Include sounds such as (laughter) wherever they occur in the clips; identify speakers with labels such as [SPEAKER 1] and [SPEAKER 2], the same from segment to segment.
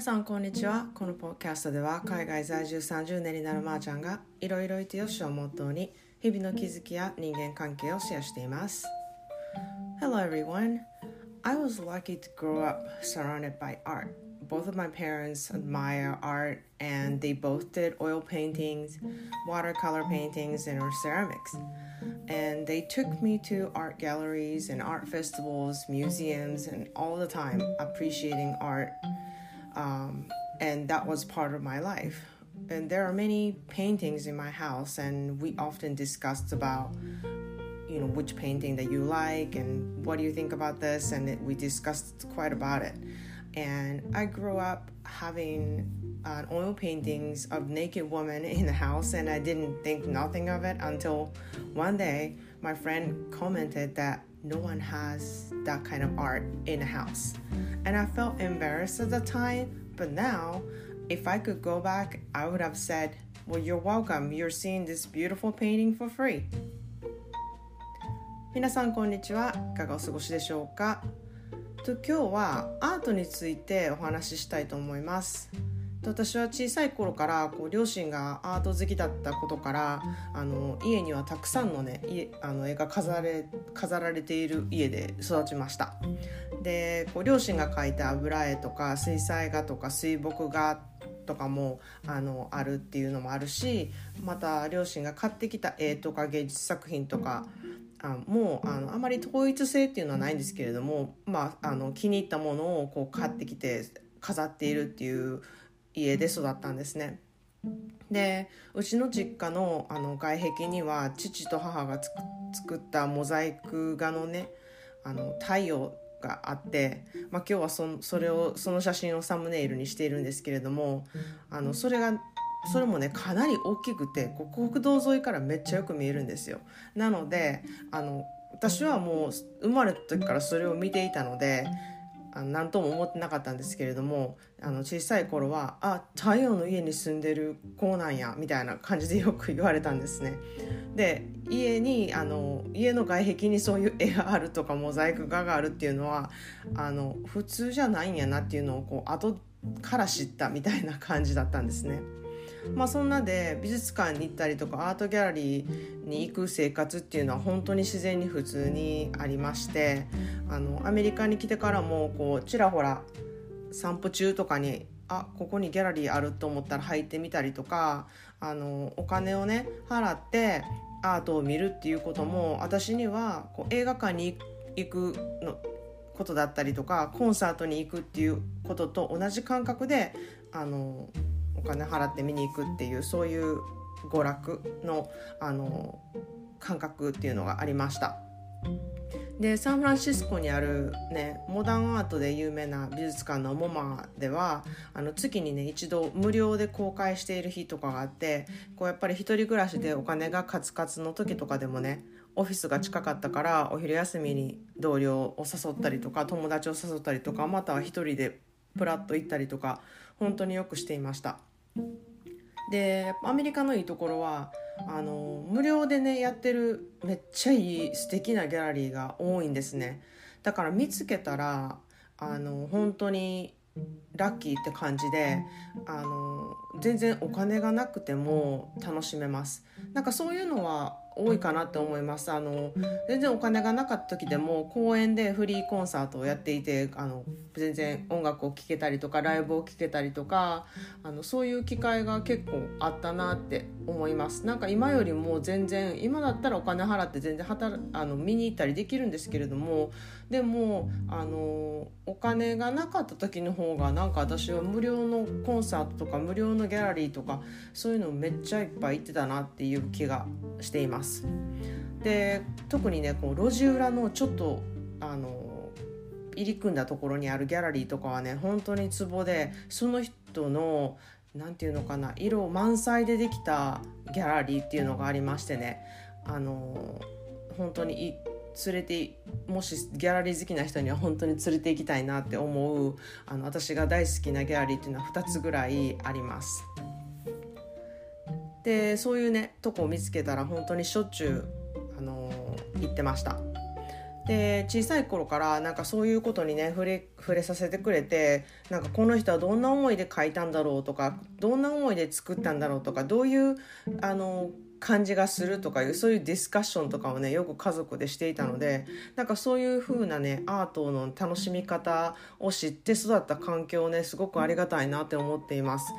[SPEAKER 1] 皆さんこんにちはこのポッドキャストでは海外在住30年になるまーちゃんがいろいろいてよしをモットーに日々の気づきや人間関係をシェアしています Hello everyone I was lucky to grow up surrounded by art both of my parents admire art and they both did oil paintings watercolor paintings and or ceramics and they took me to art galleries and art festivals museums and all the time appreciating art um, and that was part of my life. And there are many paintings in my house, and we often discussed about, you know, which painting that you like and what do you think about this, and it, we discussed quite about it. And I grew up having uh, oil paintings of naked women (laughs) in the house, and I didn't think nothing of it until one day my friend commented that no one has that kind of art in a house. And I felt embarrassed at the time, but now, if I could go back, I would have said, Well, you're welcome. You're seeing this beautiful painting for free. 皆さんこんにちはいかがお過ごしでしょうかと今日はアートについてお話ししたいと思います私は小さい頃からこう両親がアート好きだったことからあの家にはたくさんの,、ね、あの絵が飾れ飾られている家で育ちました。でこう両親が描いた油絵とか水彩画とか水墨画とかもあのあるっていうのもあるしまた両親が買ってきた絵とか芸術作品とかあもうあのあまり統一性っていうのはないんですけれども、まあ、あの気に入ったものをこう買ってきて飾っているっていう家で育ったんですね。でうちの実家のあの外壁には父と母が作ったモザイク画のねあの太陽があって、まあ、今日はそそれをその写真をサムネイルにしているんですけれどもあのそれがそれもねかなり大きくて国道沿いからめっちゃよく見えるんですよ。なのであの私はもう生まれた時からそれを見ていたのであの何とも思ってなかったんですけれどもあの小さい頃は「あ太陽の家に住んでる子なんや」みたいな感じでよく言われたんですね。で家にあの家の外壁にそういう (laughs) 絵があるとかモザイク画があるっていうのはあの普通じゃないんやなっていうのをこう後から知ったみたいな感じだったんですね。まあ、そんなで美術館に行ったりとかアートギャラリーに行く生活っていうのは本当に自然に普通にありましてあのアメリカに来てからもこうちらほら散歩中とかにあここにギャラリーあると思ったら入ってみたりとかあのお金をね払ってアートを見るっていうことも私にはこう映画館に行くのことだったりとかコンサートに行くっていうことと同じ感覚であのお金払って見に行くっていうそういう娯楽のあの感覚っていうのがありました。でサンフランシスコにある、ね、モダンアートで有名な美術館のモマではあの月にね一度無料で公開している日とかがあってこうやっぱり一人暮らしでお金がカツカツの時とかでもねオフィスが近かったからお昼休みに同僚を誘ったりとか友達を誘ったりとかまたは一人でプラッと行ったりとか本当によくしていました。でアメリカのいいところはあの無料でねやってるめっちゃいい素敵なギャラリーが多いんですねだから見つけたらあの本当にラッキーって感じであの全然お金がなくても楽しめますなんかそういうのは多いかなって思いますあの全然お金がなかった時でも公園でフリーコンサートをやっていてあの全然音楽を聴けたりとかライブを聴けたりとかあのそういう機会が結構あったなって思いますなんか今よりも全然今だったらお金払って全然働あの見に行ったりできるんですけれどもでもあのお金がなかった時の方がなんか私は無料のコンサートとか無料のギャラリーとかそういうのめっちゃいっぱい行ってたなっていう気がしています。で特にねこう路地裏のちょっとあの入り組んだところにあるギャラリーとかはね本当にツボでその人の何て言うのかな色満載でできたギャラリーっていうのがありましてねあの本当に連れてもしギャラリー好きな人には (laughs) 本当に連れて行きたいなって思うあの私が大好きなギャラリーっていうのは2つぐらいあります。でそういうねとこを見つけたら本当にしょっちゅう、あのー、行ってました。で小さい頃からなんかそういうことにね触れ触れさせてくれてなんかこの人はどんな思いで書いたんだろうとかどんな思いで作ったんだろうとかどういうあの感じがするとかいうそういうディスカッションとかをねよく家族でしていたのでなんかそういう風なねアートの楽しみ方を知って育った環境をねすごくありがたいなって思っています。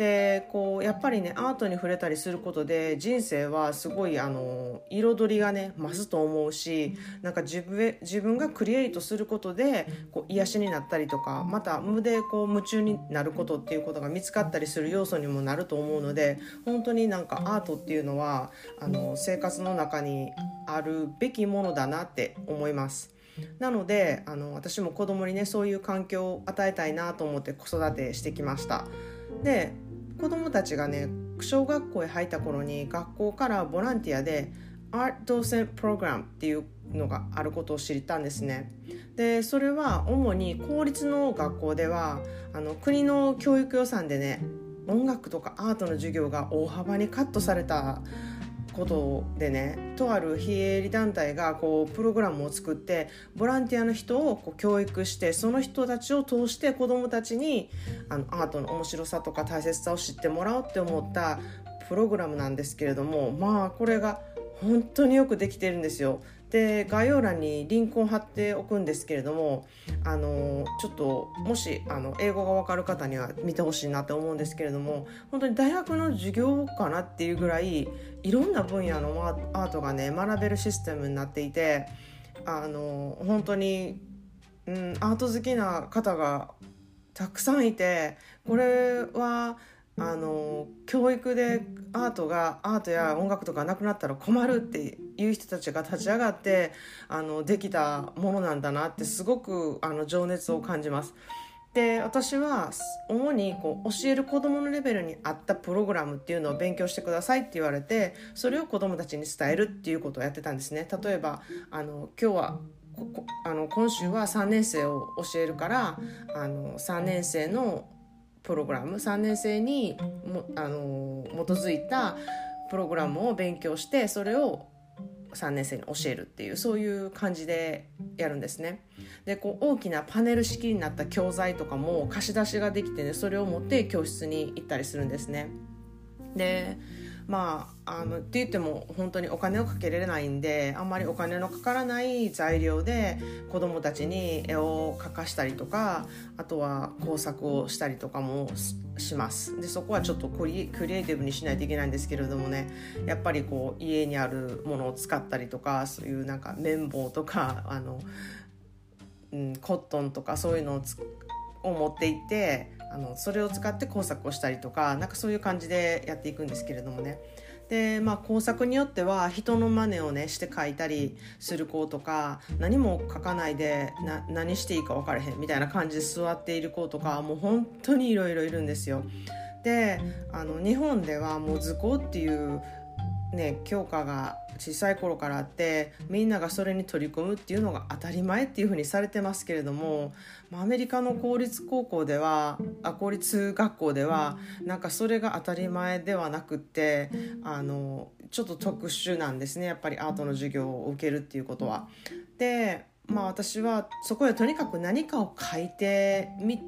[SPEAKER 1] でこうやっぱりねアートに触れたりすることで人生はすごいあの彩りがね増すと思うしなんか自分自分がクリエイトすることでこう癒しになったりとかまた無でこう夢中になることっていうことが見つかったりする要素にもなると思うので本当になんかアートっていうのはあの生活の中にあるべきものだなって思います。なのであの私も子供にねそういう環境を与えたいなと思って子育てしてきました。で子どもたちがね小学校へ入った頃に学校からボランティアでアートドーセンプログラムっていうのがあることを知ったんですね。でそれは主に公立の学校ではあの国の教育予算でね音楽とかアートの授業が大幅にカットされたことでねとある非営利団体がこうプログラムを作ってボランティアの人をこう教育してその人たちを通して子どもたちにあのアートの面白さとか大切さを知ってもらおうって思ったプログラムなんですけれどもまあこれが本当によくできてるんですよ。で概要欄にリンクを貼っておくんですけれどもあのちょっともしあの英語が分かる方には見てほしいなと思うんですけれども本当に大学の授業かなっていうぐらいいろんな分野のアートがね学べるシステムになっていてあの本当に、うん、アート好きな方がたくさんいてこれはあの教育でアートがアートや音楽とかなくなったら困るっていう人たちが立ち上がってあのできたものなんだなってすごくあの情熱を感じます。で私は主にこう教える子どものレベルに合ったプログラムっていうのを勉強してくださいって言われてそれを子どもたちに伝えるっていうことをやってたんですね。例えばあの今日はあの今週は3年生を教えるからあの3年生のプログラム3年生にもあの基づいたプログラムを勉強してそれを3年生に教えるっていうそういう感じでやるんですね。でこう大きなパネル式になった教材とかも貸し出しができてねそれを持って教室に行ったりするんですね。でまああのって言っても本当にお金をかけられないんであんまりお金のかからない材料で子どもたちに絵を描かしたりとかあとは工作をしたりとかもします。でそこはちょっとクリエイティブにしないといけないんですけれどもねやっぱりこう家にあるものを使ったりとかそういうなんか綿棒とかあの、うん、コットンとかそういうのをを持っていってあのそれを使って工作をしたりとかなんかそういう感じでやっていくんですけれどもねでまあ工作によっては人の真似をねして書いたりする子とか何も書かないでな何していいか分からへんみたいな感じで座っている子とかもう本当にいろいろいるんですよ。であの日本ではもう図工っていうね教科が小さい頃からあってみんながそれに取り組むっていうのが当たり前っていうふうにされてますけれどもまあアメリカの公立高校ではあ公立学校ではなんかそれが当たり前ではなくってあのちょっと特殊なんですねやっぱりアートの授業を受けるっていうことは。でまあ私はそこでとにかく何かを書いてみ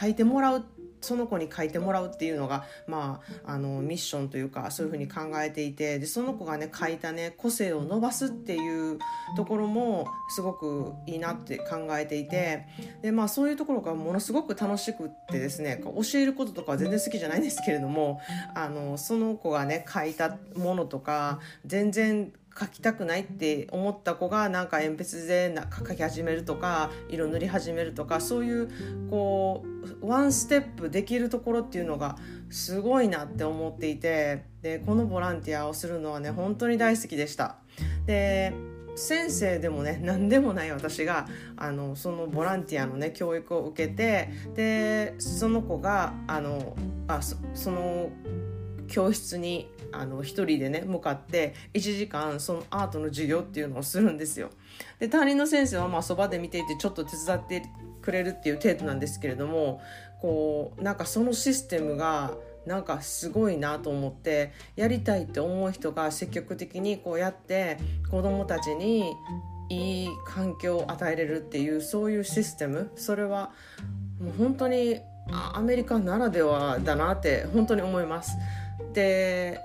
[SPEAKER 1] 書いてもらうってその子に書いてもらうっていうのが、まあ、あのミッションというかそういうふうに考えていてでその子がね書いたね個性を伸ばすっていうところもすごくいいなって考えていてで、まあ、そういうところがものすごく楽しくってですね教えることとかは全然好きじゃないんですけれどもあのその子がね書いたものとか全然書きたくないって思った子がなんか鉛筆で書き始めるとか色塗り始めるとかそういうこうワンステップできるところっていうのがすごいなって思っていてでこのボランティアをするのはね本当に大好きでした。で先生でもね何でもない私があのそのボランティアのね教育を受けてでその子があのあその教室にあの一人でね向かって1時間そのアートの授業っていうのをするんですよ。で担任の先生はまあそばで見ていてちょっと手伝ってくれるっていう程度なんですけれどもこうなんかそのシステムがなんかすごいなと思ってやりたいって思う人が積極的にこうやって子どもたちにいい環境を与えれるっていうそういうシステムそれはもう本当にアメリカならではだなって本当に思います。で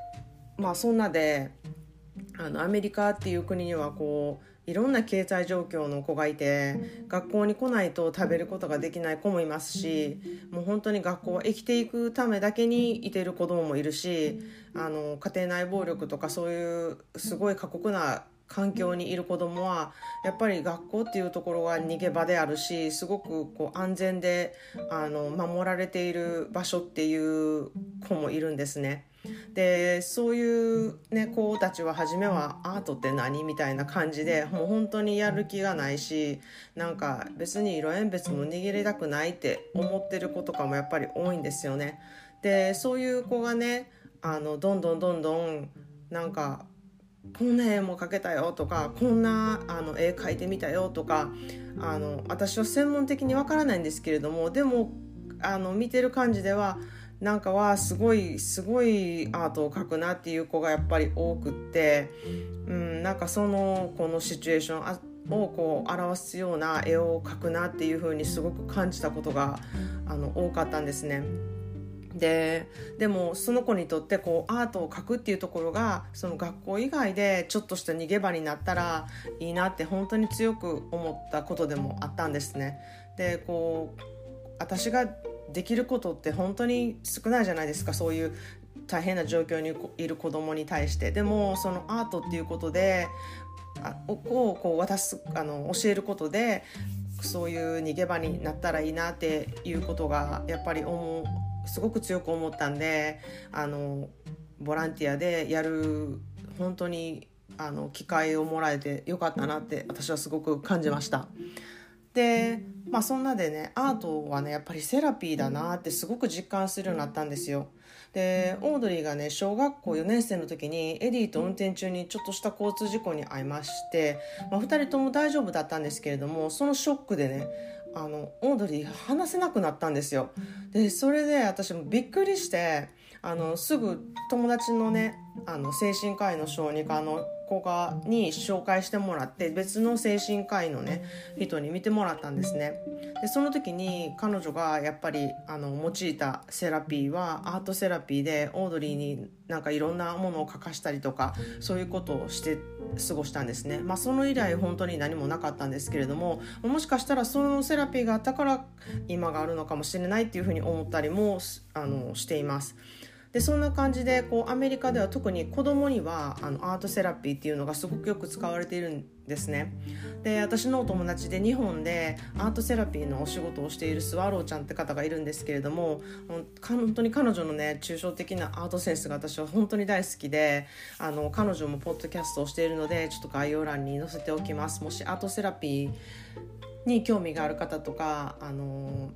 [SPEAKER 1] まあそんなであのアメリカっていう国にはこういろんな経済状況の子がいて学校に来ないと食べることができない子もいますしもう本当に学校は生きていくためだけにいてる子供もいるしあの家庭内暴力とかそういうすごい過酷な環境にいる子供はやっぱり学校っていうところが逃げ場であるしすごくこう安全であの守られている場所っていう子もいるんですね。でそういう、ね、子たちは初めはアートって何みたいな感じでもう本当にやる気がないしなんか別に色鉛筆も握りたくないって思ってる子とかもやっぱり多いんですよね。でそういう子がねあのどんどんどんどんなんかこんな絵も描けたよとかこんなあの絵描いてみたよとかあの私は専門的にわからないんですけれどもでもあの見てる感じではなんかはすごいすごいアートを描くなっていう子がやっぱり多くって、うん、なんかそのこのシチュエーションをこう表すような絵を描くなっていう風にすごく感じたことがあの多かったんですね。ででもその子にとってこうアートを描くっていうところがその学校以外でちょっとした逃げ場になったらいいなって本当に強く思ったことでもあったんですね。でこう私ができることって本当に少ないじゃないですかそういう大変な状況にいる子供に対してでもそのアートっていうことであをこう渡すあの教えることでそういう逃げ場になったらいいなっていうことがやっぱり思うすごく強く思ったんであのボランティアでやる本当にあの機会をもらえてよかったなって私はすごく感じました。でまあそんなでねアートはねやっぱりセラピーだなってすごく実感するようになったんですよ。でオードリーがね小学校4年生の時にエディと運転中にちょっとした交通事故に遭いまして、まあ、2人とも大丈夫だったんですけれどもそのショックでねあのオードリー話せなくなったんですよ。でそれで私もびっくりしてあのすぐ友達のねあの精神科医の小児科の子がに紹介してもらって別の精神科医のね人に見てもらったんですねでその時に彼女がやっぱりあの用いたセラピーはアートセラピーでオードリーになんかいろんなものを書かしたりとかそういうことをして過ごしたんですねまあその以来本当に何もなかったんですけれどももしかしたらそのセラピーがあったから今があるのかもしれないっていうふうに思ったりもあのしています。でそんな感じでこうアメリカでは特に子供にはあのアートセラピーっていうのがすごくよく使われているんですね。で私のお友達で日本でアートセラピーのお仕事をしているスワローちゃんって方がいるんですけれども本当に彼女のね抽象的なアートセンスが私は本当に大好きであの彼女もポッドキャストをしているのでちょっと概要欄に載せておきます。もしアートセラピーに興味がある方とかあの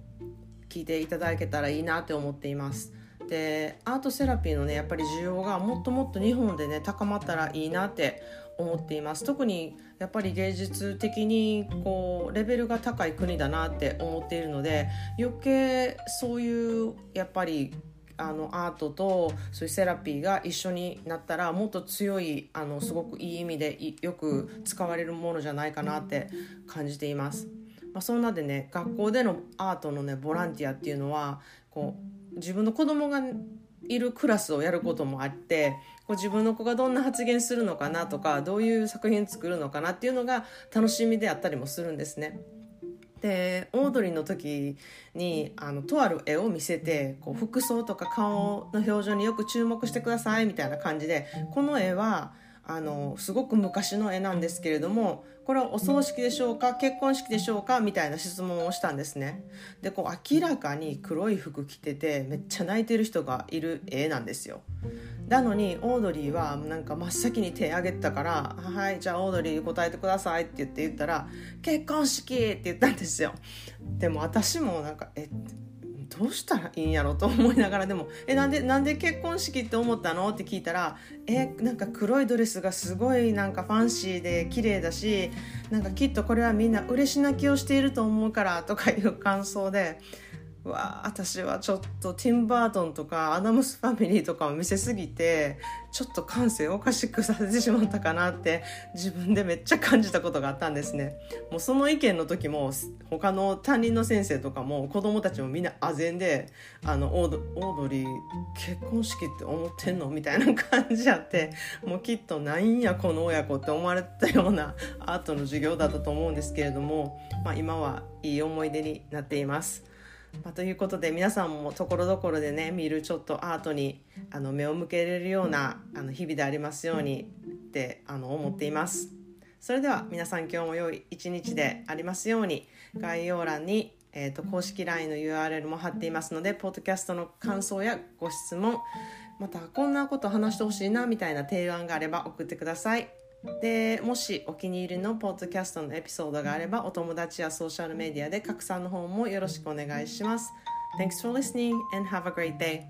[SPEAKER 1] 聞いていただけたらいいなって思っています。でアートセラピーのねやっぱり需要がもっともっと日本でね高まったらいいなって思っています特にやっぱり芸術的にこうレベルが高い国だなって思っているので余計そういうやっぱりあのアートとそういうセラピーが一緒になったらもっと強いあのすごくいい意味でよく使われるものじゃないかなって感じています。まあ、そんなでね学校でのアートのねボランティアっていうのはこう自分の子供がいるクラスをやることもあってこう自分の子がどんな発言するのかなとかどういう作品作るのかなっていうのが楽しみであったりもするんですね。でオードリーの時にあのとある絵を見せてこう服装とか顔の表情によく注目してくださいみたいな感じでこの絵はあのすごく昔の絵なんですけれどもこれはお葬式でしょうか結婚式でしょうかみたいな質問をしたんですね。でこう明らかに黒い服着ててめっちゃ泣いてる人がいる絵なんですよ。なのにオードリーはなんか真っ先に手挙げたから「はいじゃあオードリー答えてください」って言って言ったら「結婚式!」って言ったんですよ。でも私もなんか「えどうしたらいいんやろと思いながらでも「えなんでなんで結婚式って思ったの?」って聞いたら「えなんか黒いドレスがすごいなんかファンシーで綺麗だしなんかきっとこれはみんな嬉し泣きをしていると思うから」とかいう感想でうわ私はちょっとティン・バートンとかアダムス・ファミリーとかを見せすぎてちょっと感性おかしくさせてしまったかなって自分でめっちゃ感じたことがあったんですねもうその意見の時も他の担任の先生とかも子供たちもみんなあぜんであのオードオードリー結婚式って思ってんの？みたいな感じあってもうきっとなんやこの親子って思われたようなアートの授業だったと思うんですけれども、まあ、今はいい思い出になっています。まあ、ということで皆さんもところどころでね見るちょっとアートにあの目を向けれるようなあの日々でありますようにってあの思っています。それでは皆さん今日も良い一日でありますように概要欄に、えーと、公式 LINE の URL も貼っていますのでポッドキャストの感想やご質問またこんなこと話してほしいなみたいな提案があれば送ってください。でもしお気に入りのポッドキャストのエピソードがあればお友達やソーシャルメディアで拡散の方もよろしくお願いします。Thanks for listening and have a great day.